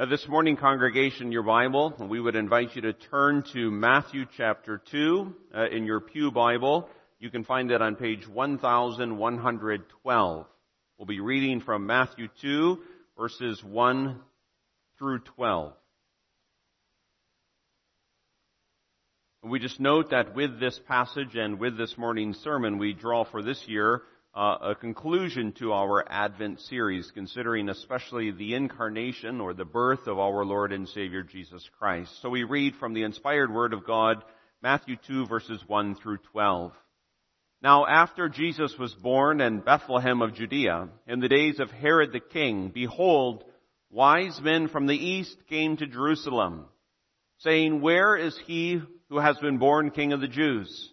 Uh, this morning, congregation, your Bible, we would invite you to turn to Matthew chapter 2 uh, in your Pew Bible. You can find it on page 1112. We'll be reading from Matthew 2, verses 1 through 12. We just note that with this passage and with this morning's sermon, we draw for this year uh, a conclusion to our Advent series, considering especially the incarnation or the birth of our Lord and Savior Jesus Christ. So we read from the inspired Word of God, Matthew 2 verses 1 through 12. Now after Jesus was born in Bethlehem of Judea, in the days of Herod the king, behold, wise men from the east came to Jerusalem, saying, Where is he who has been born king of the Jews?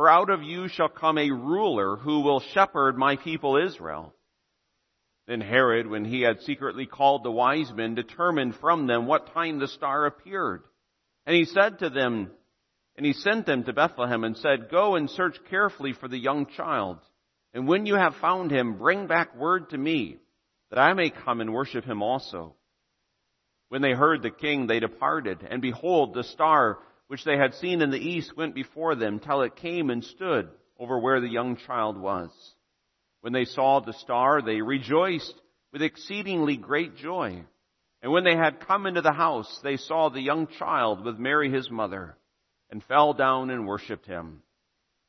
For out of you shall come a ruler who will shepherd my people Israel. Then Herod, when he had secretly called the wise men, determined from them what time the star appeared. And he said to them, and he sent them to Bethlehem and said, Go and search carefully for the young child. And when you have found him, bring back word to me, that I may come and worship him also. When they heard the king, they departed, and behold, the star which they had seen in the east went before them till it came and stood over where the young child was. When they saw the star, they rejoiced with exceedingly great joy. And when they had come into the house, they saw the young child with Mary his mother, and fell down and worshipped him.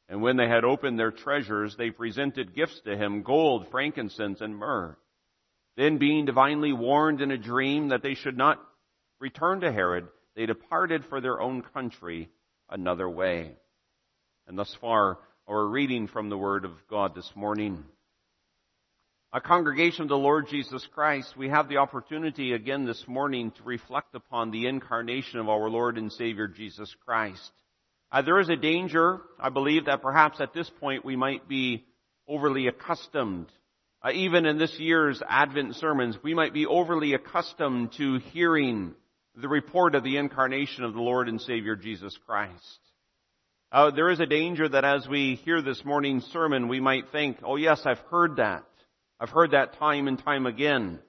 And when they had opened their treasures, they presented gifts to him, gold, frankincense, and myrrh. Then being divinely warned in a dream that they should not return to Herod, they departed for their own country another way. And thus far, our reading from the Word of God this morning. A congregation of the Lord Jesus Christ, we have the opportunity again this morning to reflect upon the incarnation of our Lord and Savior Jesus Christ. Uh, there is a danger, I believe, that perhaps at this point we might be overly accustomed. Uh, even in this year's Advent sermons, we might be overly accustomed to hearing the report of the incarnation of the Lord and Savior Jesus Christ. Uh, there is a danger that as we hear this morning's sermon, we might think, oh yes, I've heard that. I've heard that time and time again.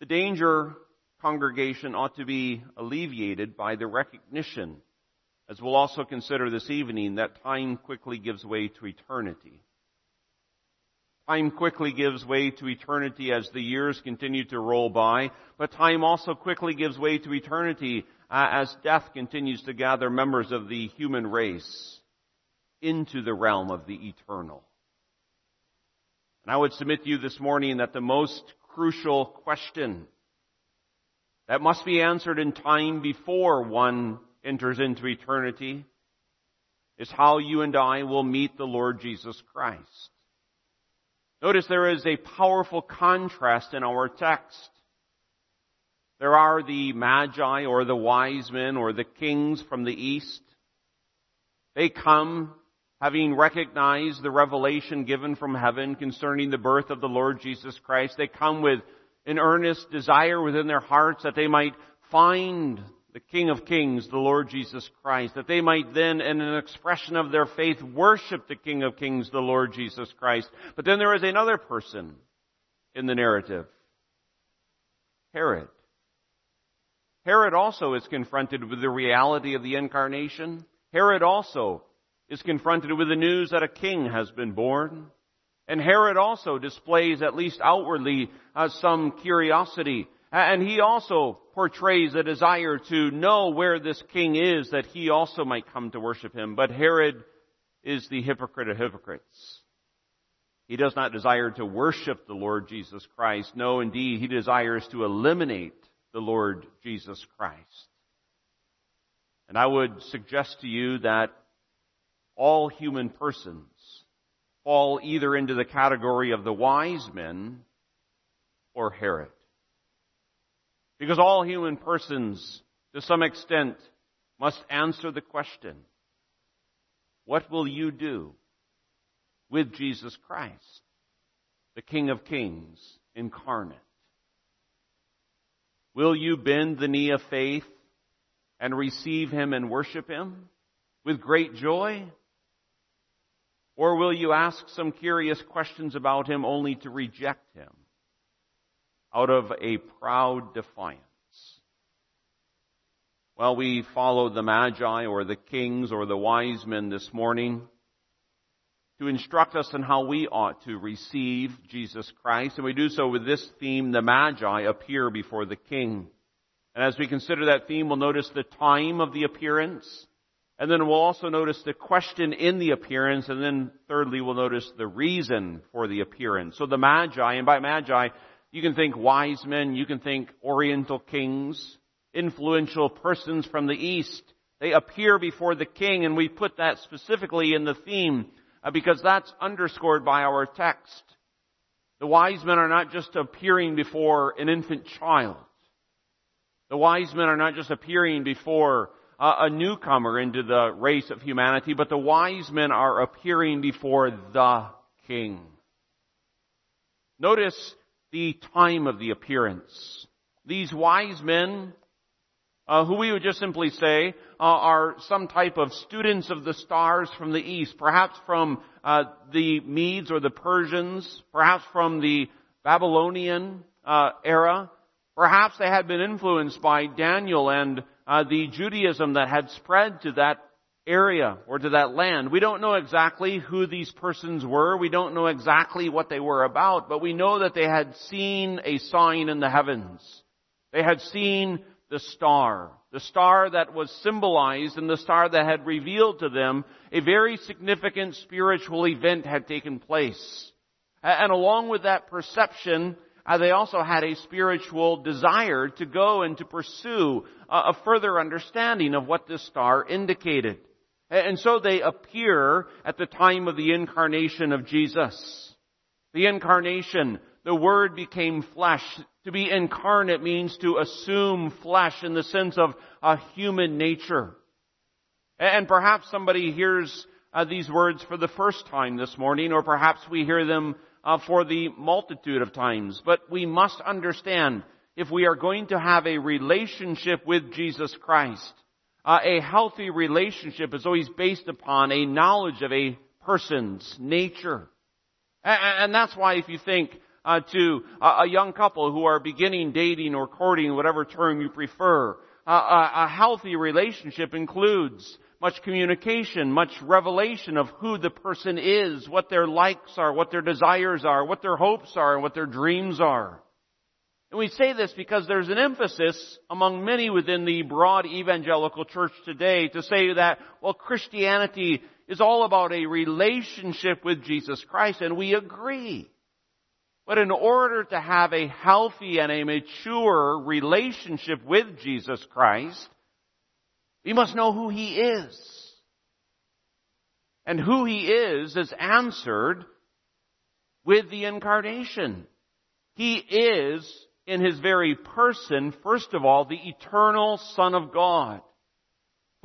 The danger, congregation, ought to be alleviated by the recognition, as we'll also consider this evening, that time quickly gives way to eternity. Time quickly gives way to eternity as the years continue to roll by, but time also quickly gives way to eternity uh, as death continues to gather members of the human race into the realm of the eternal. And I would submit to you this morning that the most crucial question that must be answered in time before one enters into eternity is how you and I will meet the Lord Jesus Christ. Notice there is a powerful contrast in our text. There are the magi or the wise men or the kings from the east. They come having recognized the revelation given from heaven concerning the birth of the Lord Jesus Christ. They come with an earnest desire within their hearts that they might find the King of Kings, the Lord Jesus Christ, that they might then, in an expression of their faith, worship the King of Kings, the Lord Jesus Christ. But then there is another person in the narrative. Herod. Herod also is confronted with the reality of the incarnation. Herod also is confronted with the news that a king has been born. And Herod also displays, at least outwardly, uh, some curiosity and he also portrays a desire to know where this king is that he also might come to worship him. But Herod is the hypocrite of hypocrites. He does not desire to worship the Lord Jesus Christ. No, indeed, he desires to eliminate the Lord Jesus Christ. And I would suggest to you that all human persons fall either into the category of the wise men or Herod. Because all human persons, to some extent, must answer the question, what will you do with Jesus Christ, the King of Kings incarnate? Will you bend the knee of faith and receive Him and worship Him with great joy? Or will you ask some curious questions about Him only to reject Him out of a proud defiance? Well, we followed the Magi or the kings or the wise men this morning to instruct us in how we ought to receive Jesus Christ. And we do so with this theme, the Magi appear before the King. And as we consider that theme, we'll notice the time of the appearance. And then we'll also notice the question in the appearance. And then thirdly, we'll notice the reason for the appearance. So the Magi, and by Magi, you can think wise men, you can think Oriental kings, influential persons from the East. They appear before the King, and we put that specifically in the theme uh, because that's underscored by our text. The wise men are not just appearing before an infant child. The wise men are not just appearing before uh, a newcomer into the race of humanity, but the wise men are appearing before the king. Notice the time of the appearance. These wise men uh, who we would just simply say uh, are some type of students of the stars from the east, perhaps from uh, the Medes or the Persians, perhaps from the Babylonian uh, era. Perhaps they had been influenced by Daniel and uh, the Judaism that had spread to that area or to that land. We don't know exactly who these persons were. We don't know exactly what they were about, but we know that they had seen a sign in the heavens. They had seen the star. The star that was symbolized and the star that had revealed to them a very significant spiritual event had taken place. And along with that perception, uh, they also had a spiritual desire to go and to pursue a further understanding of what this star indicated. And so they appear at the time of the incarnation of Jesus. The incarnation, the Word became flesh. To be incarnate means to assume flesh in the sense of a human nature. And perhaps somebody hears uh, these words for the first time this morning, or perhaps we hear them uh, for the multitude of times. But we must understand if we are going to have a relationship with Jesus Christ, uh, a healthy relationship is always based upon a knowledge of a person's nature. And, and that's why if you think uh, to a, a young couple who are beginning dating or courting, whatever term you prefer. Uh, a, a healthy relationship includes much communication, much revelation of who the person is, what their likes are, what their desires are, what their hopes are, and what their dreams are. And we say this because there's an emphasis among many within the broad evangelical church today to say that, well, Christianity is all about a relationship with Jesus Christ, and we agree. But in order to have a healthy and a mature relationship with Jesus Christ, we must know who He is. And who He is is answered with the incarnation. He is, in His very person, first of all, the eternal Son of God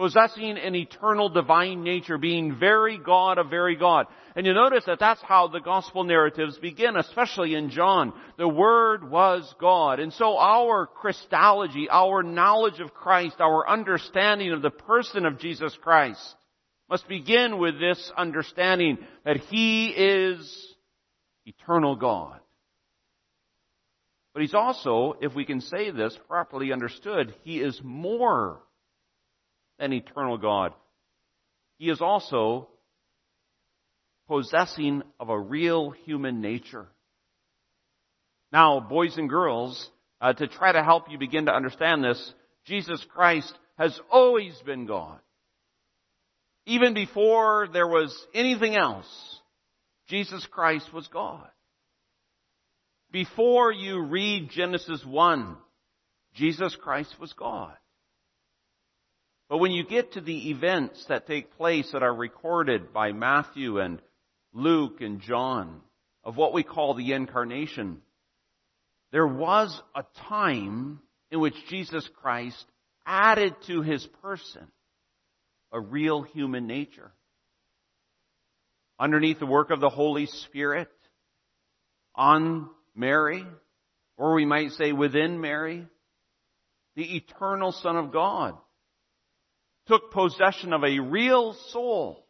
possessing an eternal divine nature, being very God of very God. And you notice that that's how the gospel narratives begin, especially in John. The Word was God. And so our Christology, our knowledge of Christ, our understanding of the person of Jesus Christ must begin with this understanding that He is eternal God. But He's also, if we can say this properly understood, He is more than eternal God. He is also possessing of a real human nature. Now, boys and girls, uh, to try to help you begin to understand this, Jesus Christ has always been God. Even before there was anything else, Jesus Christ was God. Before you read Genesis 1, Jesus Christ was God. But when you get to the events that take place that are recorded by Matthew and Luke and John of what we call the incarnation, there was a time in which Jesus Christ added to his person a real human nature. Underneath the work of the Holy Spirit on Mary, or we might say within Mary, the eternal Son of God took possession of a real soul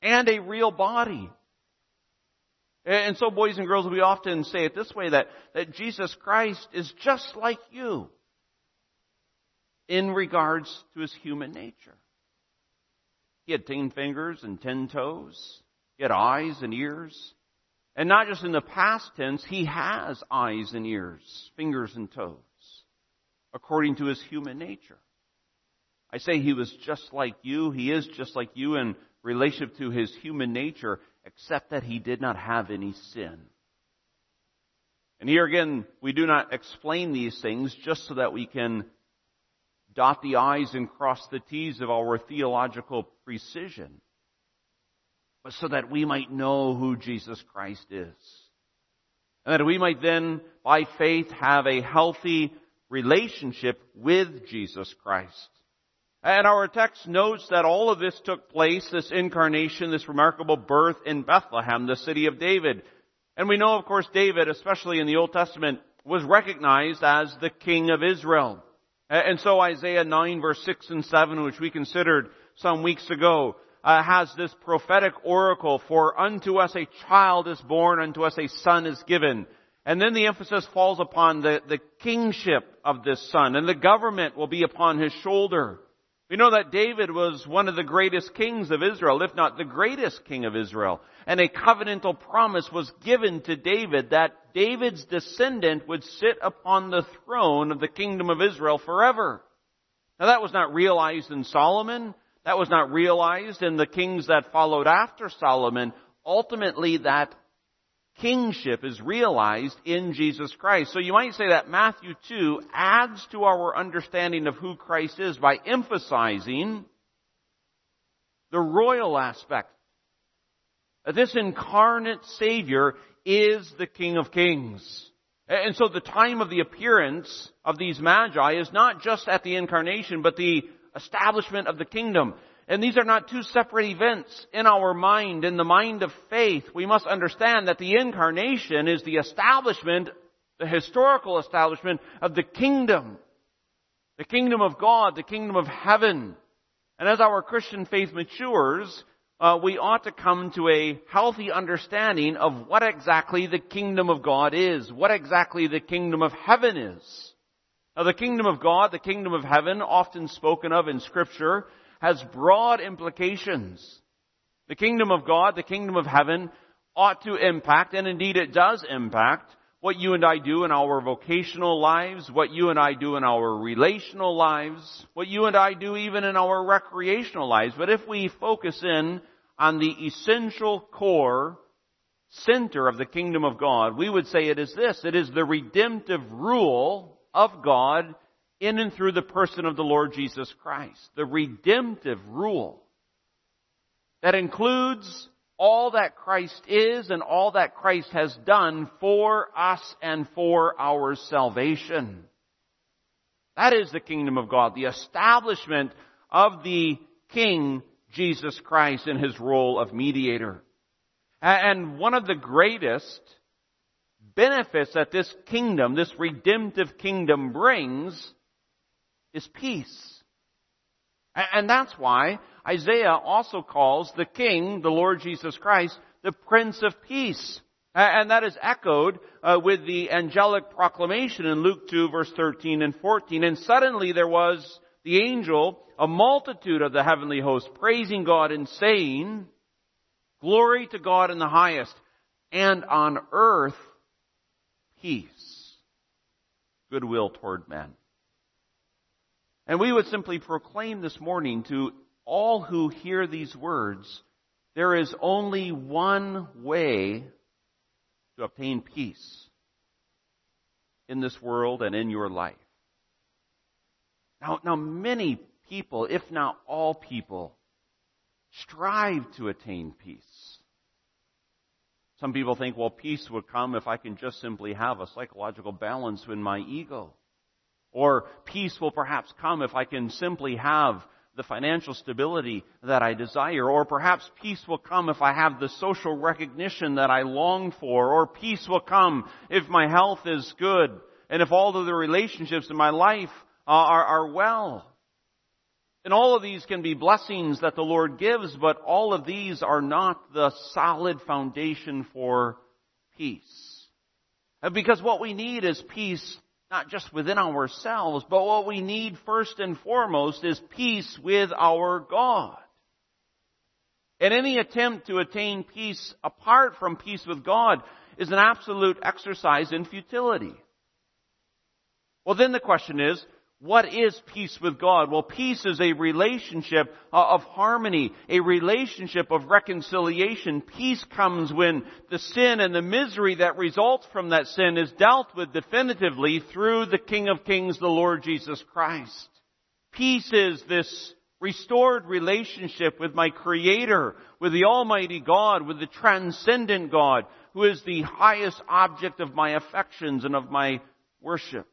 and a real body. And so, boys and girls, we often say it this way that, that Jesus Christ is just like you in regards to his human nature. He had ten fingers and ten toes. He had eyes and ears. And not just in the past tense, he has eyes and ears, fingers and toes, according to his human nature. I say he was just like you. He is just like you in relationship to his human nature, except that he did not have any sin. And here again, we do not explain these things just so that we can dot the I's and cross the T's of our theological precision, but so that we might know who Jesus Christ is. And that we might then, by faith, have a healthy relationship with Jesus Christ. And our text notes that all of this took place, this incarnation, this remarkable birth in Bethlehem, the city of David. And we know, of course, David, especially in the Old Testament, was recognized as the king of Israel. And so Isaiah 9 verse 6 and 7, which we considered some weeks ago, uh, has this prophetic oracle, for unto us a child is born, unto us a son is given. And then the emphasis falls upon the, the kingship of this son, and the government will be upon his shoulder. We know that David was one of the greatest kings of Israel, if not the greatest king of Israel. And a covenantal promise was given to David that David's descendant would sit upon the throne of the kingdom of Israel forever. Now that was not realized in Solomon. That was not realized in the kings that followed after Solomon. Ultimately, that kingship is realized in Jesus Christ. So you might say that Matthew 2 adds to our understanding of who Christ is by emphasizing the royal aspect. This incarnate Savior is the King of Kings. And so the time of the appearance of these magi is not just at the incarnation, but the establishment of the kingdom. And these are not two separate events in our mind, in the mind of faith. We must understand that the incarnation is the establishment, the historical establishment of the kingdom. The kingdom of God, the kingdom of heaven. And as our Christian faith matures, uh, we ought to come to a healthy understanding of what exactly the kingdom of God is, what exactly the kingdom of heaven is. Now the kingdom of God, the kingdom of heaven, often spoken of in scripture, has broad implications. The kingdom of God, the kingdom of heaven, ought to impact, and indeed it does impact, what you and I do in our vocational lives, what you and I do in our relational lives, what you and I do even in our recreational lives. But if we focus in on the essential core center of the kingdom of God, we would say it is this. It is the redemptive rule of God in and through the person of the Lord Jesus Christ. The redemptive rule that includes all that Christ is and all that Christ has done for us and for our salvation. That is the kingdom of God, the establishment of the King Jesus Christ in his role of mediator. And one of the greatest benefits that this kingdom, this redemptive kingdom brings is peace. And that's why Isaiah also calls the King, the Lord Jesus Christ, the Prince of Peace. And that is echoed uh, with the angelic proclamation in Luke 2 verse 13 and 14. And suddenly there was the angel, a multitude of the heavenly host, praising God and saying, Glory to God in the highest, and on earth, peace, goodwill toward men. And we would simply proclaim this morning to all who hear these words, there is only one way to obtain peace in this world and in your life. Now, now many people, if not all people, strive to attain peace. Some people think, well, peace would come if I can just simply have a psychological balance in my ego. Or peace will perhaps come if I can simply have the financial stability that I desire. Or perhaps peace will come if I have the social recognition that I long for. Or peace will come if my health is good and if all of the relationships in my life are, are well. And all of these can be blessings that the Lord gives, but all of these are not the solid foundation for peace. Because what we need is peace not just within ourselves, but what we need first and foremost is peace with our God. And any attempt to attain peace apart from peace with God is an absolute exercise in futility. Well, then the question is, what is peace with God? Well, peace is a relationship uh, of harmony, a relationship of reconciliation. Peace comes when the sin and the misery that results from that sin is dealt with definitively through the King of Kings, the Lord Jesus Christ. Peace is this restored relationship with my Creator, with the Almighty God, with the transcendent God, who is the highest object of my affections and of my worship.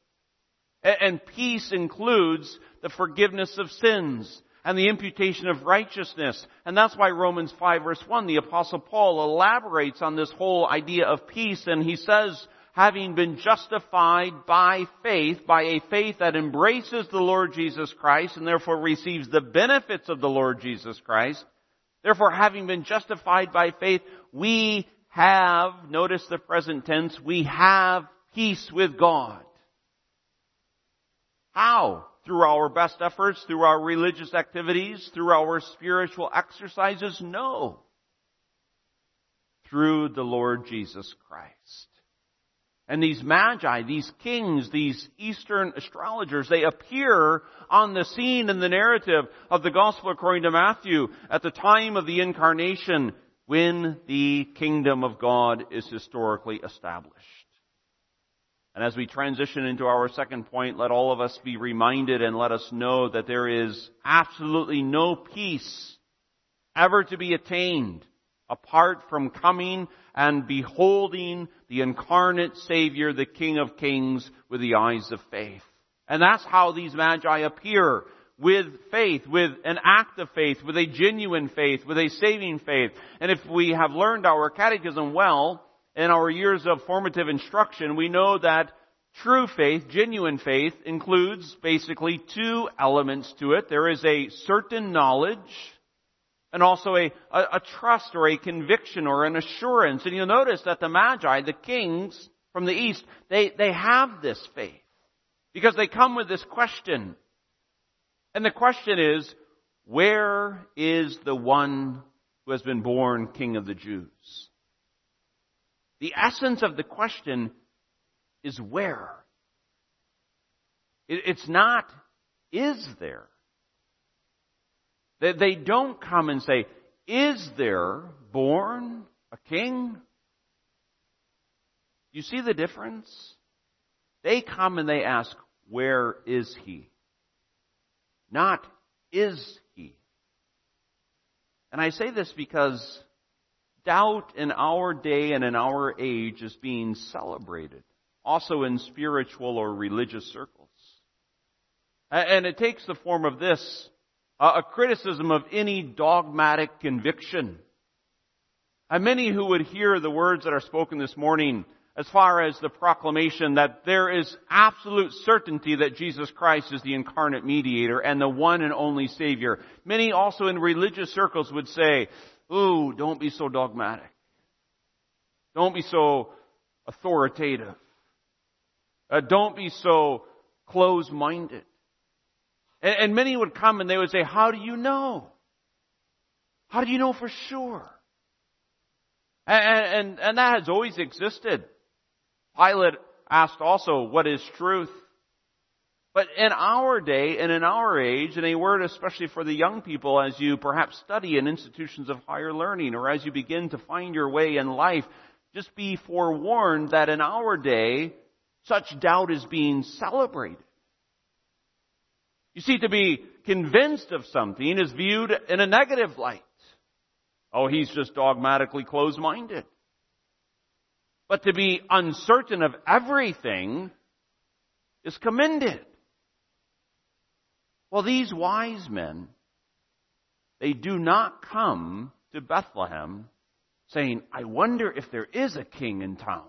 And peace includes the forgiveness of sins and the imputation of righteousness. And that's why Romans 5 verse 1, the apostle Paul elaborates on this whole idea of peace and he says, having been justified by faith, by a faith that embraces the Lord Jesus Christ and therefore receives the benefits of the Lord Jesus Christ, therefore having been justified by faith, we have, notice the present tense, we have peace with God. How? Through our best efforts, through our religious activities, through our spiritual exercises? No. Through the Lord Jesus Christ. And these magi, these kings, these Eastern astrologers, they appear on the scene in the narrative of the Gospel according to Matthew at the time of the incarnation when the kingdom of God is historically established. And as we transition into our second point, let all of us be reminded and let us know that there is absolutely no peace ever to be attained apart from coming and beholding the incarnate Savior, the King of Kings, with the eyes of faith. And that's how these magi appear with faith, with an act of faith, with a genuine faith, with a saving faith. And if we have learned our catechism well, in our years of formative instruction, we know that true faith, genuine faith, includes basically two elements to it. There is a certain knowledge and also a, a, a, trust or a conviction or an assurance. And you'll notice that the Magi, the kings from the east, they, they have this faith because they come with this question. And the question is, where is the one who has been born King of the Jews? The essence of the question is where. It's not, is there? They don't come and say, is there born a king? You see the difference? They come and they ask, where is he? Not, is he? And I say this because doubt in our day and in our age is being celebrated, also in spiritual or religious circles. And it takes the form of this, a criticism of any dogmatic conviction. And many who would hear the words that are spoken this morning as far as the proclamation that there is absolute certainty that Jesus Christ is the incarnate mediator and the one and only Savior. Many also in religious circles would say, Ooh, don't be so dogmatic. Don't be so authoritative. Uh, don't be so close-minded. And, and many would come and they would say, how do you know? How do you know for sure? And, and, and that has always existed. Pilate asked also, what is truth? But in our day and in our age, and a word especially for the young people as you perhaps study in institutions of higher learning or as you begin to find your way in life, just be forewarned that in our day, such doubt is being celebrated. You see, to be convinced of something is viewed in a negative light. Oh, he's just dogmatically closed-minded. But to be uncertain of everything is commended. Well, these wise men, they do not come to Bethlehem saying, I wonder if there is a king in town.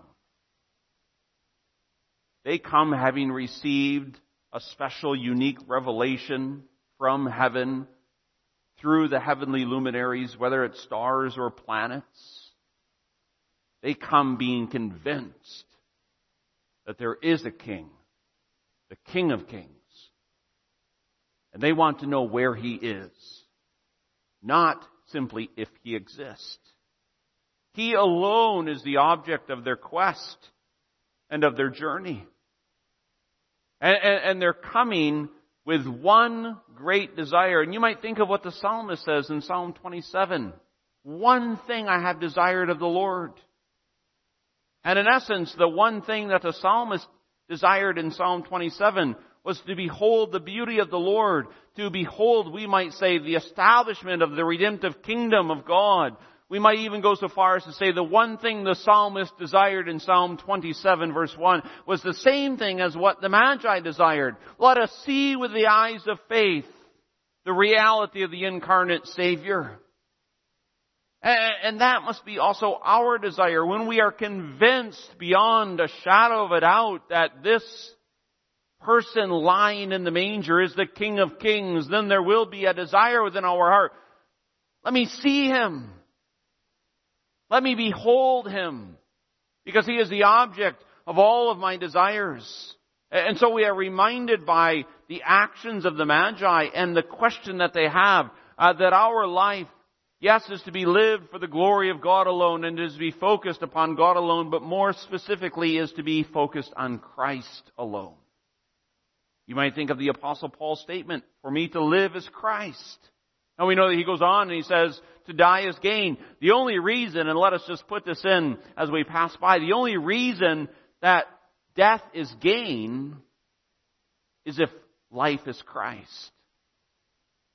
They come having received a special, unique revelation from heaven through the heavenly luminaries, whether it's stars or planets. They come being convinced that there is a king, the King of Kings. And they want to know where he is, not simply if he exists. He alone is the object of their quest and of their journey. And, and, and, they're coming with one great desire. And you might think of what the psalmist says in Psalm 27. One thing I have desired of the Lord. And in essence, the one thing that the psalmist desired in Psalm 27 was to behold the beauty of the Lord, to behold, we might say, the establishment of the redemptive kingdom of God, we might even go so far as to say the one thing the psalmist desired in Psalm 27 verse 1 was the same thing as what the Magi desired. Let us see with the eyes of faith the reality of the incarnate Savior. And that must be also our desire when we are convinced beyond a shadow of a doubt that this person lying in the manger is the King of Kings, then there will be a desire within our heart. Let me see Him. Let me behold him because he is the object of all of my desires. And so we are reminded by the actions of the Magi and the question that they have uh, that our life, yes, is to be lived for the glory of God alone and is to be focused upon God alone, but more specifically is to be focused on Christ alone. You might think of the apostle Paul's statement, for me to live is Christ. And we know that he goes on and he says, to die is gain. The only reason, and let us just put this in as we pass by, the only reason that death is gain is if life is Christ.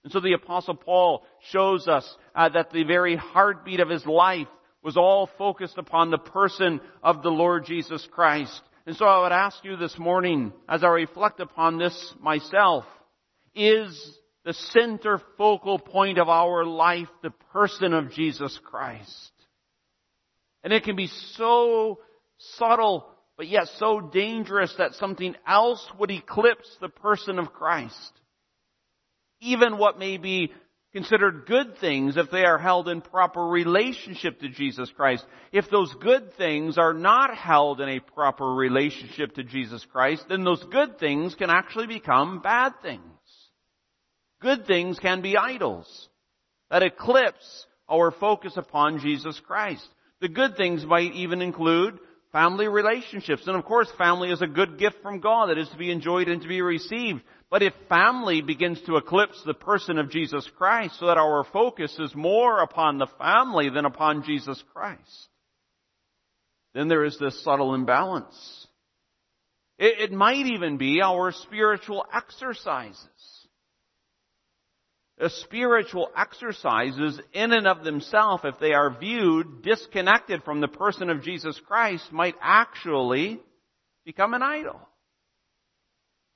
And so the apostle Paul shows us uh, that the very heartbeat of his life was all focused upon the person of the Lord Jesus Christ. And so I would ask you this morning, as I reflect upon this myself, is the center focal point of our life, the person of Jesus Christ. And it can be so subtle, but yet so dangerous that something else would eclipse the person of Christ. Even what may be considered good things if they are held in proper relationship to Jesus Christ. If those good things are not held in a proper relationship to Jesus Christ, then those good things can actually become bad things. Good things can be idols that eclipse our focus upon Jesus Christ. The good things might even include family relationships. And of course, family is a good gift from God that is to be enjoyed and to be received. But if family begins to eclipse the person of Jesus Christ so that our focus is more upon the family than upon Jesus Christ, then there is this subtle imbalance. It, it might even be our spiritual exercises The spiritual exercises in and of themselves, if they are viewed disconnected from the person of Jesus Christ, might actually become an idol.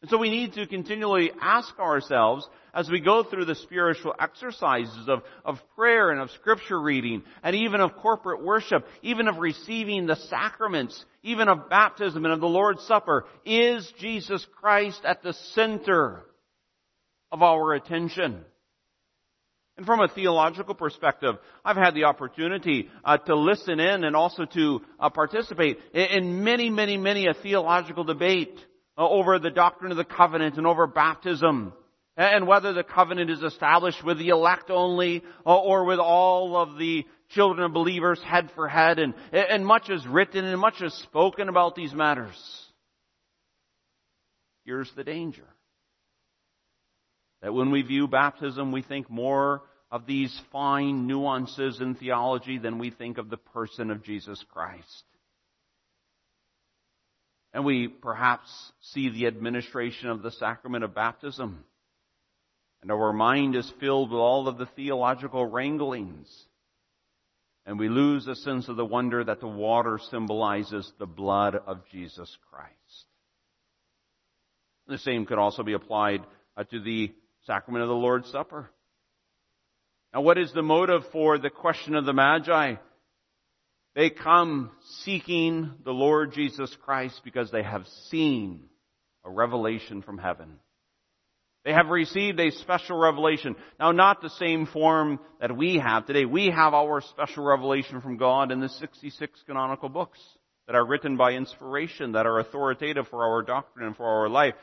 And so we need to continually ask ourselves as we go through the spiritual exercises of, of prayer and of scripture reading and even of corporate worship, even of receiving the sacraments, even of baptism and of the Lord's Supper, is Jesus Christ at the center of our attention? And from a theological perspective, I've had the opportunity uh, to listen in and also to uh, participate in, in, many, many, many a theological debate over the doctrine of the covenant and over baptism. And whether the covenant is established with the elect only uh, or with all of the children of believers head for head. And, and much is written and much is spoken about these matters. Here's the danger. That when we view baptism, we think more of these fine nuances in theology than we think of the person of Jesus Christ. And we perhaps see the administration of the sacrament of baptism. And our mind is filled with all of the theological wranglings. And we lose a sense of the wonder that the water symbolizes the blood of Jesus Christ. The same could also be applied uh, to the sacrament of the Lord's Supper. Now what is the motive for the question of the Magi? They come seeking the Lord Jesus Christ because they have seen a revelation from heaven. They have received a special revelation. Now, not the same form that we have today. We have our special revelation from God in the 66 canonical books that are written by inspiration, that are authoritative for our doctrine and for our life.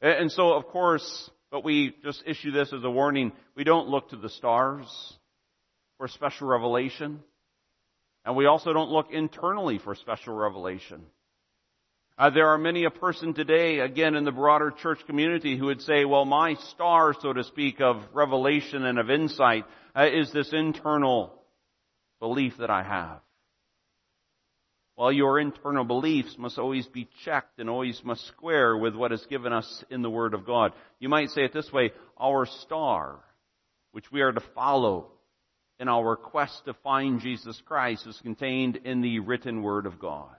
And so, of course, but we just issue this as a warning. We don't look to the stars for special revelation. And we also don't look internally for special revelation. Uh, there are many a person today, again in the broader church community, who would say, well, my star, so to speak, of revelation and of insight uh, is this internal belief that I have. Well, your internal beliefs must always be checked and always must square with what is given us in the Word of God. You might say it this way, our star, which we are to follow in our quest to find Jesus Christ is contained in the written Word of God.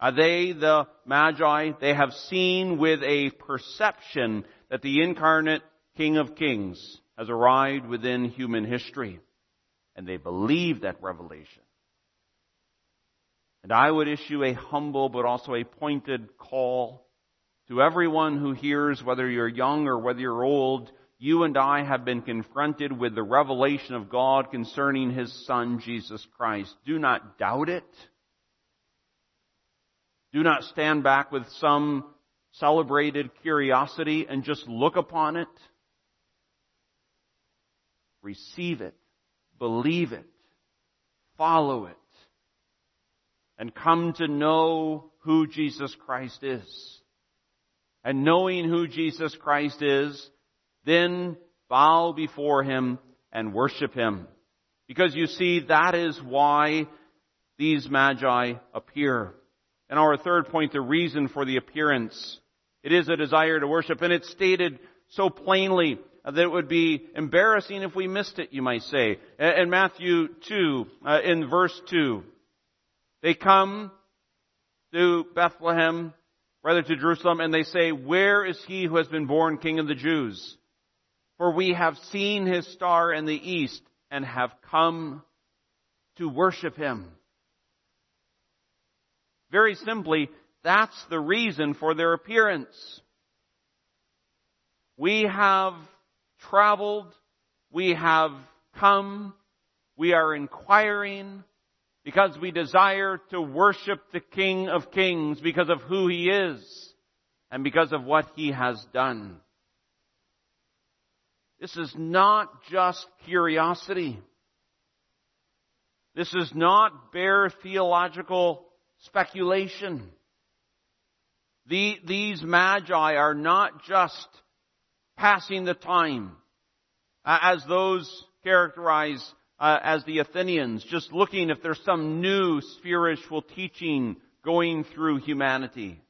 Are they the Magi? They have seen with a perception that the incarnate King of Kings has arrived within human history. And they believe that revelation. And I would issue a humble but also a pointed call to everyone who hears, whether you're young or whether you're old, you and I have been confronted with the revelation of God concerning His Son, Jesus Christ. Do not doubt it. Do not stand back with some celebrated curiosity and just look upon it. Receive it. Believe it. Follow it. And come to know who Jesus Christ is. And knowing who Jesus Christ is, then bow before Him and worship Him. Because you see, that is why these magi appear. And our third point, the reason for the appearance. It is a desire to worship, and it's stated so plainly that it would be embarrassing if we missed it, you might say. In Matthew 2, uh, in verse 2, they come to Bethlehem, rather to Jerusalem, and they say, Where is he who has been born King of the Jews? For we have seen his star in the east and have come to worship him. Very simply, that's the reason for their appearance. We have traveled, we have come, we are inquiring because we desire to worship the King of Kings because of who He is and because of what He has done. This is not just curiosity. This is not bare theological speculation. The, these magi are not just passing the time uh, as those characterized uh, as the Athenians, just looking if there's some new spiritual teaching going through humanity.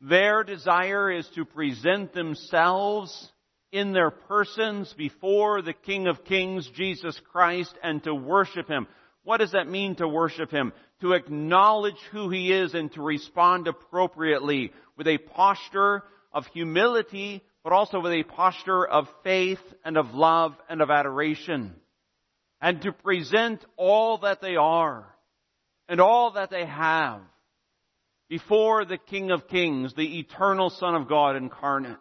Their desire is to present themselves in their persons before the King of Kings, Jesus Christ, and to worship Him. What does that mean to worship Him? to acknowledge who He is and to respond appropriately with a posture of humility, but also with a posture of faith and of love and of adoration. And to present all that they are and all that they have before the King of Kings, the eternal Son of God incarnate.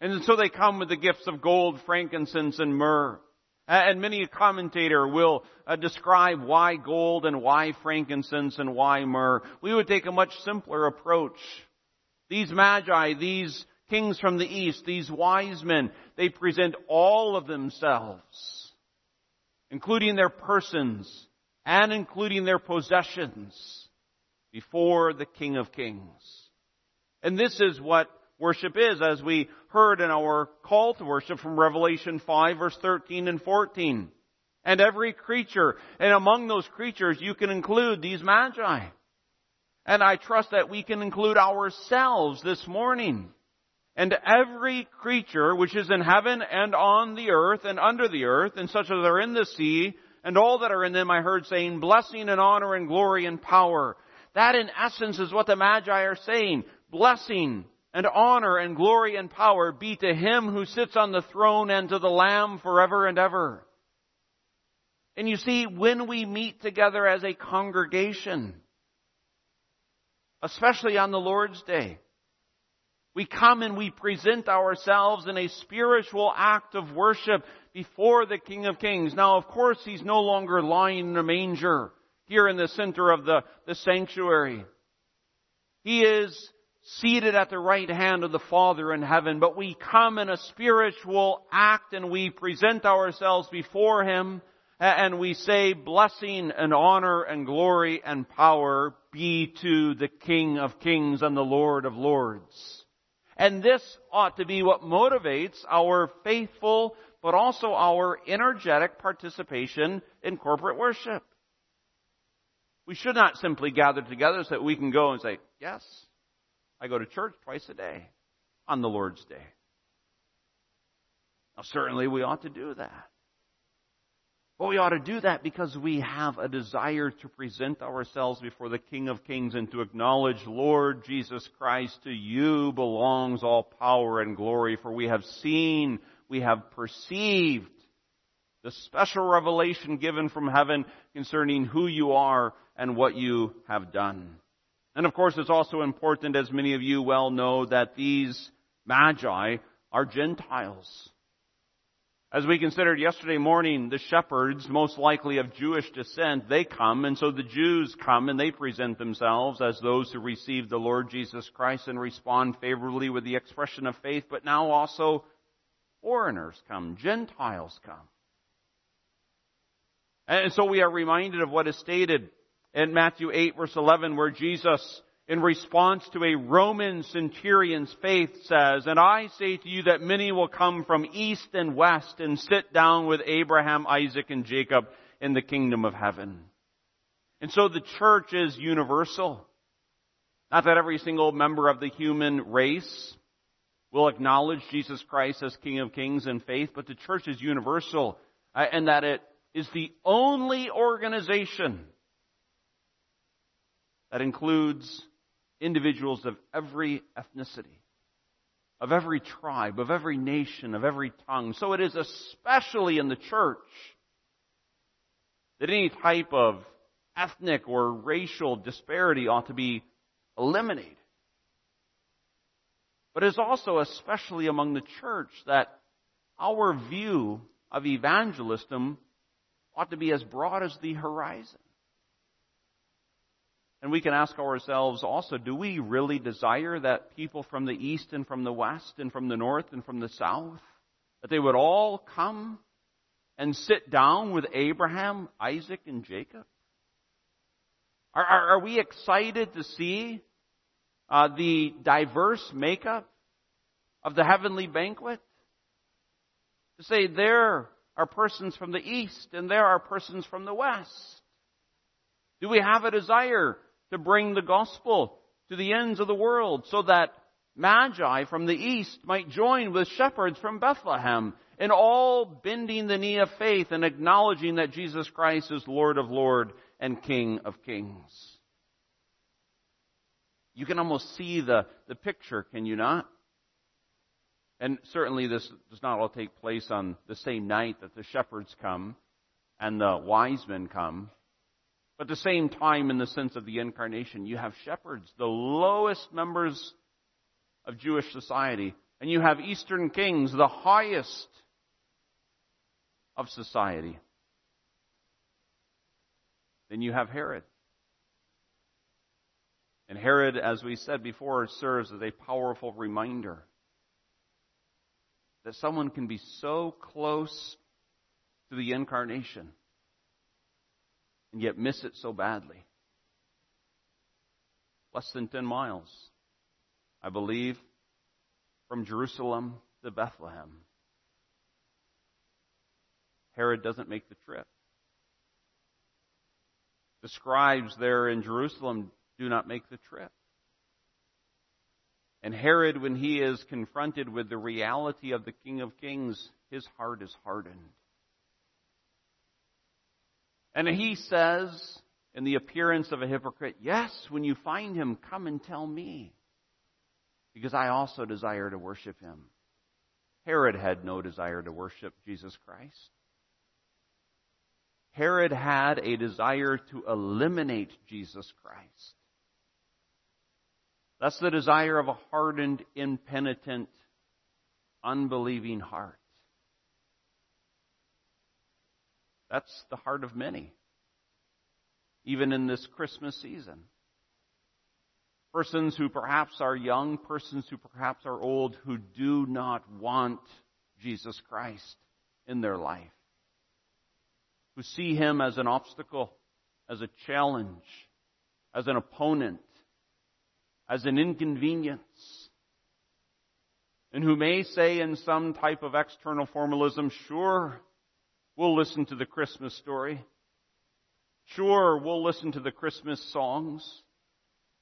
And so they come with the gifts of gold, frankincense, and myrrh. And many a commentator will uh, describe why gold and why frankincense and why myrrh. We would take a much simpler approach. These magi, these kings from the east, these wise men, they present all of themselves, including their persons and including their possessions before the King of Kings. And this is what worship is, as we heard in our call to worship from Revelation 5 verse 13 and 14. And every creature, and among those creatures you can include these magi. And I trust that we can include ourselves this morning. And every creature which is in heaven and on the earth and under the earth, and such as are in the sea, and all that are in them I heard saying, blessing and honor and glory and power. That in essence is what the Magi are saying. Blessing, and honor and glory and power be to him who sits on the throne and to the Lamb forever and ever. And you see, when we meet together as a congregation, especially on the Lord's Day, we come and we present ourselves in a spiritual act of worship before the King of Kings. Now, of course, he's no longer lying in a manger here in the center of the, the sanctuary. He is seated at the right hand of the Father in heaven, but we come in a spiritual act and we present ourselves before Him and we say blessing and honor and glory and power be to the King of Kings and the Lord of Lords. And this ought to be what motivates our faithful but also our energetic participation in corporate worship. We should not simply gather together so that we can go and say, yes, I go to church twice a day on the Lord's Day. Now, certainly we ought to do that. But we ought to do that because we have a desire to present ourselves before the King of Kings and to acknowledge, Lord Jesus Christ, to you belongs all power and glory, for we have seen, we have perceived the special revelation given from heaven concerning who you are and what you have done. And of course, it's also important, as many of you well know, that these magi are Gentiles. As we considered yesterday morning, the shepherds, most likely of Jewish descent, they come, and so the Jews come and they present themselves as those who receive the Lord Jesus Christ and respond favorably with the expression of faith, but now also foreigners come, Gentiles come. And so we are reminded of what is stated in Matthew 8 verse 11 where Jesus in response to a Roman centurion's faith says, And I say to you that many will come from east and west and sit down with Abraham, Isaac, and Jacob in the kingdom of heaven. And so the church is universal. Not that every single member of the human race will acknowledge Jesus Christ as King of Kings in faith, but the church is universal, uh, and that it is the only organization that includes individuals of every ethnicity, of every tribe, of every nation, of every tongue. So it is especially in the church that any type of ethnic or racial disparity ought to be eliminated. But it's also especially among the church that our view of evangelism ought to be as broad as the horizon. And we can ask ourselves also, do we really desire that people from the east and from the west and from the north and from the south, that they would all come and sit down with Abraham, Isaac, and Jacob? Are, are, are we excited to see uh, the diverse makeup of the heavenly banquet? To say there are persons from the east and there are persons from the west. Do we have a desire to bring the gospel to the ends of the world so that magi from the east might join with shepherds from Bethlehem in all bending the knee of faith and acknowledging that Jesus Christ is Lord of Lords and King of Kings. You can almost see the, the picture, can you not? And certainly this does not all take place on the same night that the shepherds come and the wise men come. But at the same time, in the sense of the incarnation, you have shepherds, the lowest members of Jewish society, and you have Eastern kings, the highest of society. Then you have Herod. And Herod, as we said before, serves as a powerful reminder that someone can be so close to the incarnation and yet miss it so badly. Less than 10 miles, I believe, from Jerusalem to Bethlehem. Herod doesn't make the trip. The scribes there in Jerusalem do not make the trip. And Herod, when he is confronted with the reality of the King of Kings, his heart is hardened. And he says, in the appearance of a hypocrite, Yes, when you find him, come and tell me. because I also desire to worship him. Herod had no desire to worship Jesus Christ. Herod had a desire to eliminate Jesus Christ. That's the desire of a hardened, impenitent, unbelieving heart. That's the heart of many, even in this Christmas season. Persons who perhaps are young, persons who perhaps are old, who do not want Jesus Christ in their life, who see him as an obstacle, as a challenge, as an opponent, as an inconvenience, and who may say in some type of external formalism, sure, we'll listen to the Christmas story. Sure, we'll listen to the Christmas songs.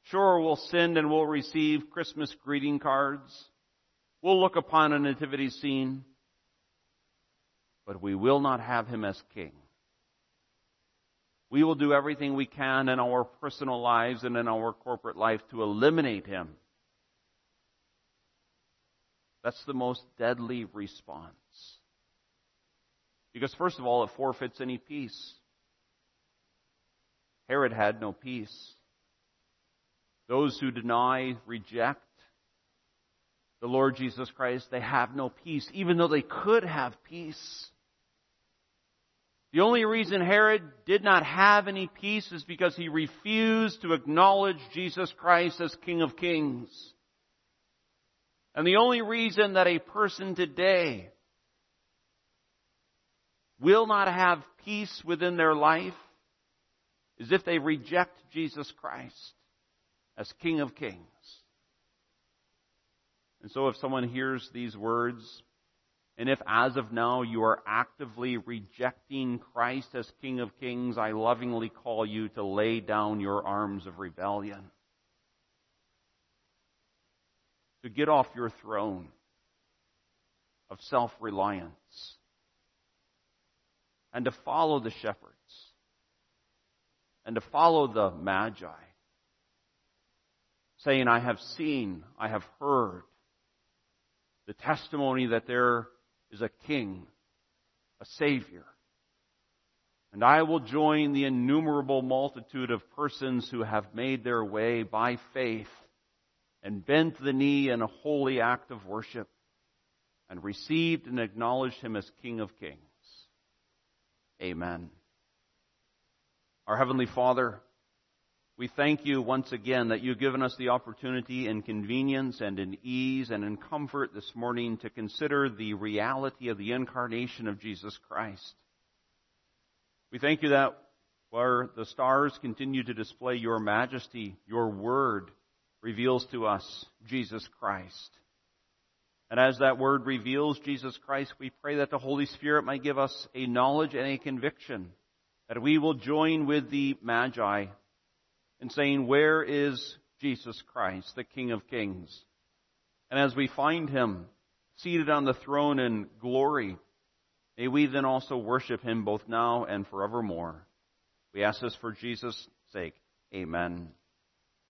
Sure, we'll send and we'll receive Christmas greeting cards. We'll look upon a nativity scene. But we will not have him as king. We will do everything we can in our personal lives and in our corporate life to eliminate him. That's the most deadly response. Because first of all, it forfeits any peace. Herod had no peace. Those who deny, reject the Lord Jesus Christ, they have no peace, even though they could have peace. The only reason Herod did not have any peace is because he refused to acknowledge Jesus Christ as King of Kings. And the only reason that a person today will not have peace within their life is if they reject Jesus Christ as King of Kings. And so if someone hears these words, and if as of now you are actively rejecting Christ as King of Kings, I lovingly call you to lay down your arms of rebellion. To get off your throne of self-reliance. And to follow the shepherds. And to follow the magi saying, I have seen, I have heard the testimony that there is a king, a savior. And I will join the innumerable multitude of persons who have made their way by faith and bent the knee in a holy act of worship and received and acknowledged him as King of Kings. Amen. Our Heavenly Father, we thank you once again that you've given us the opportunity in convenience and in ease and in comfort this morning to consider the reality of the incarnation of Jesus Christ. We thank you that where the stars continue to display your majesty, your word reveals to us Jesus Christ. And as that word reveals Jesus Christ, we pray that the Holy Spirit might give us a knowledge and a conviction that we will join with the Magi in saying, Where is Jesus Christ, the King of Kings? And as we find him seated on the throne in glory, may we then also worship him both now and forevermore. We ask this for Jesus' sake. Amen.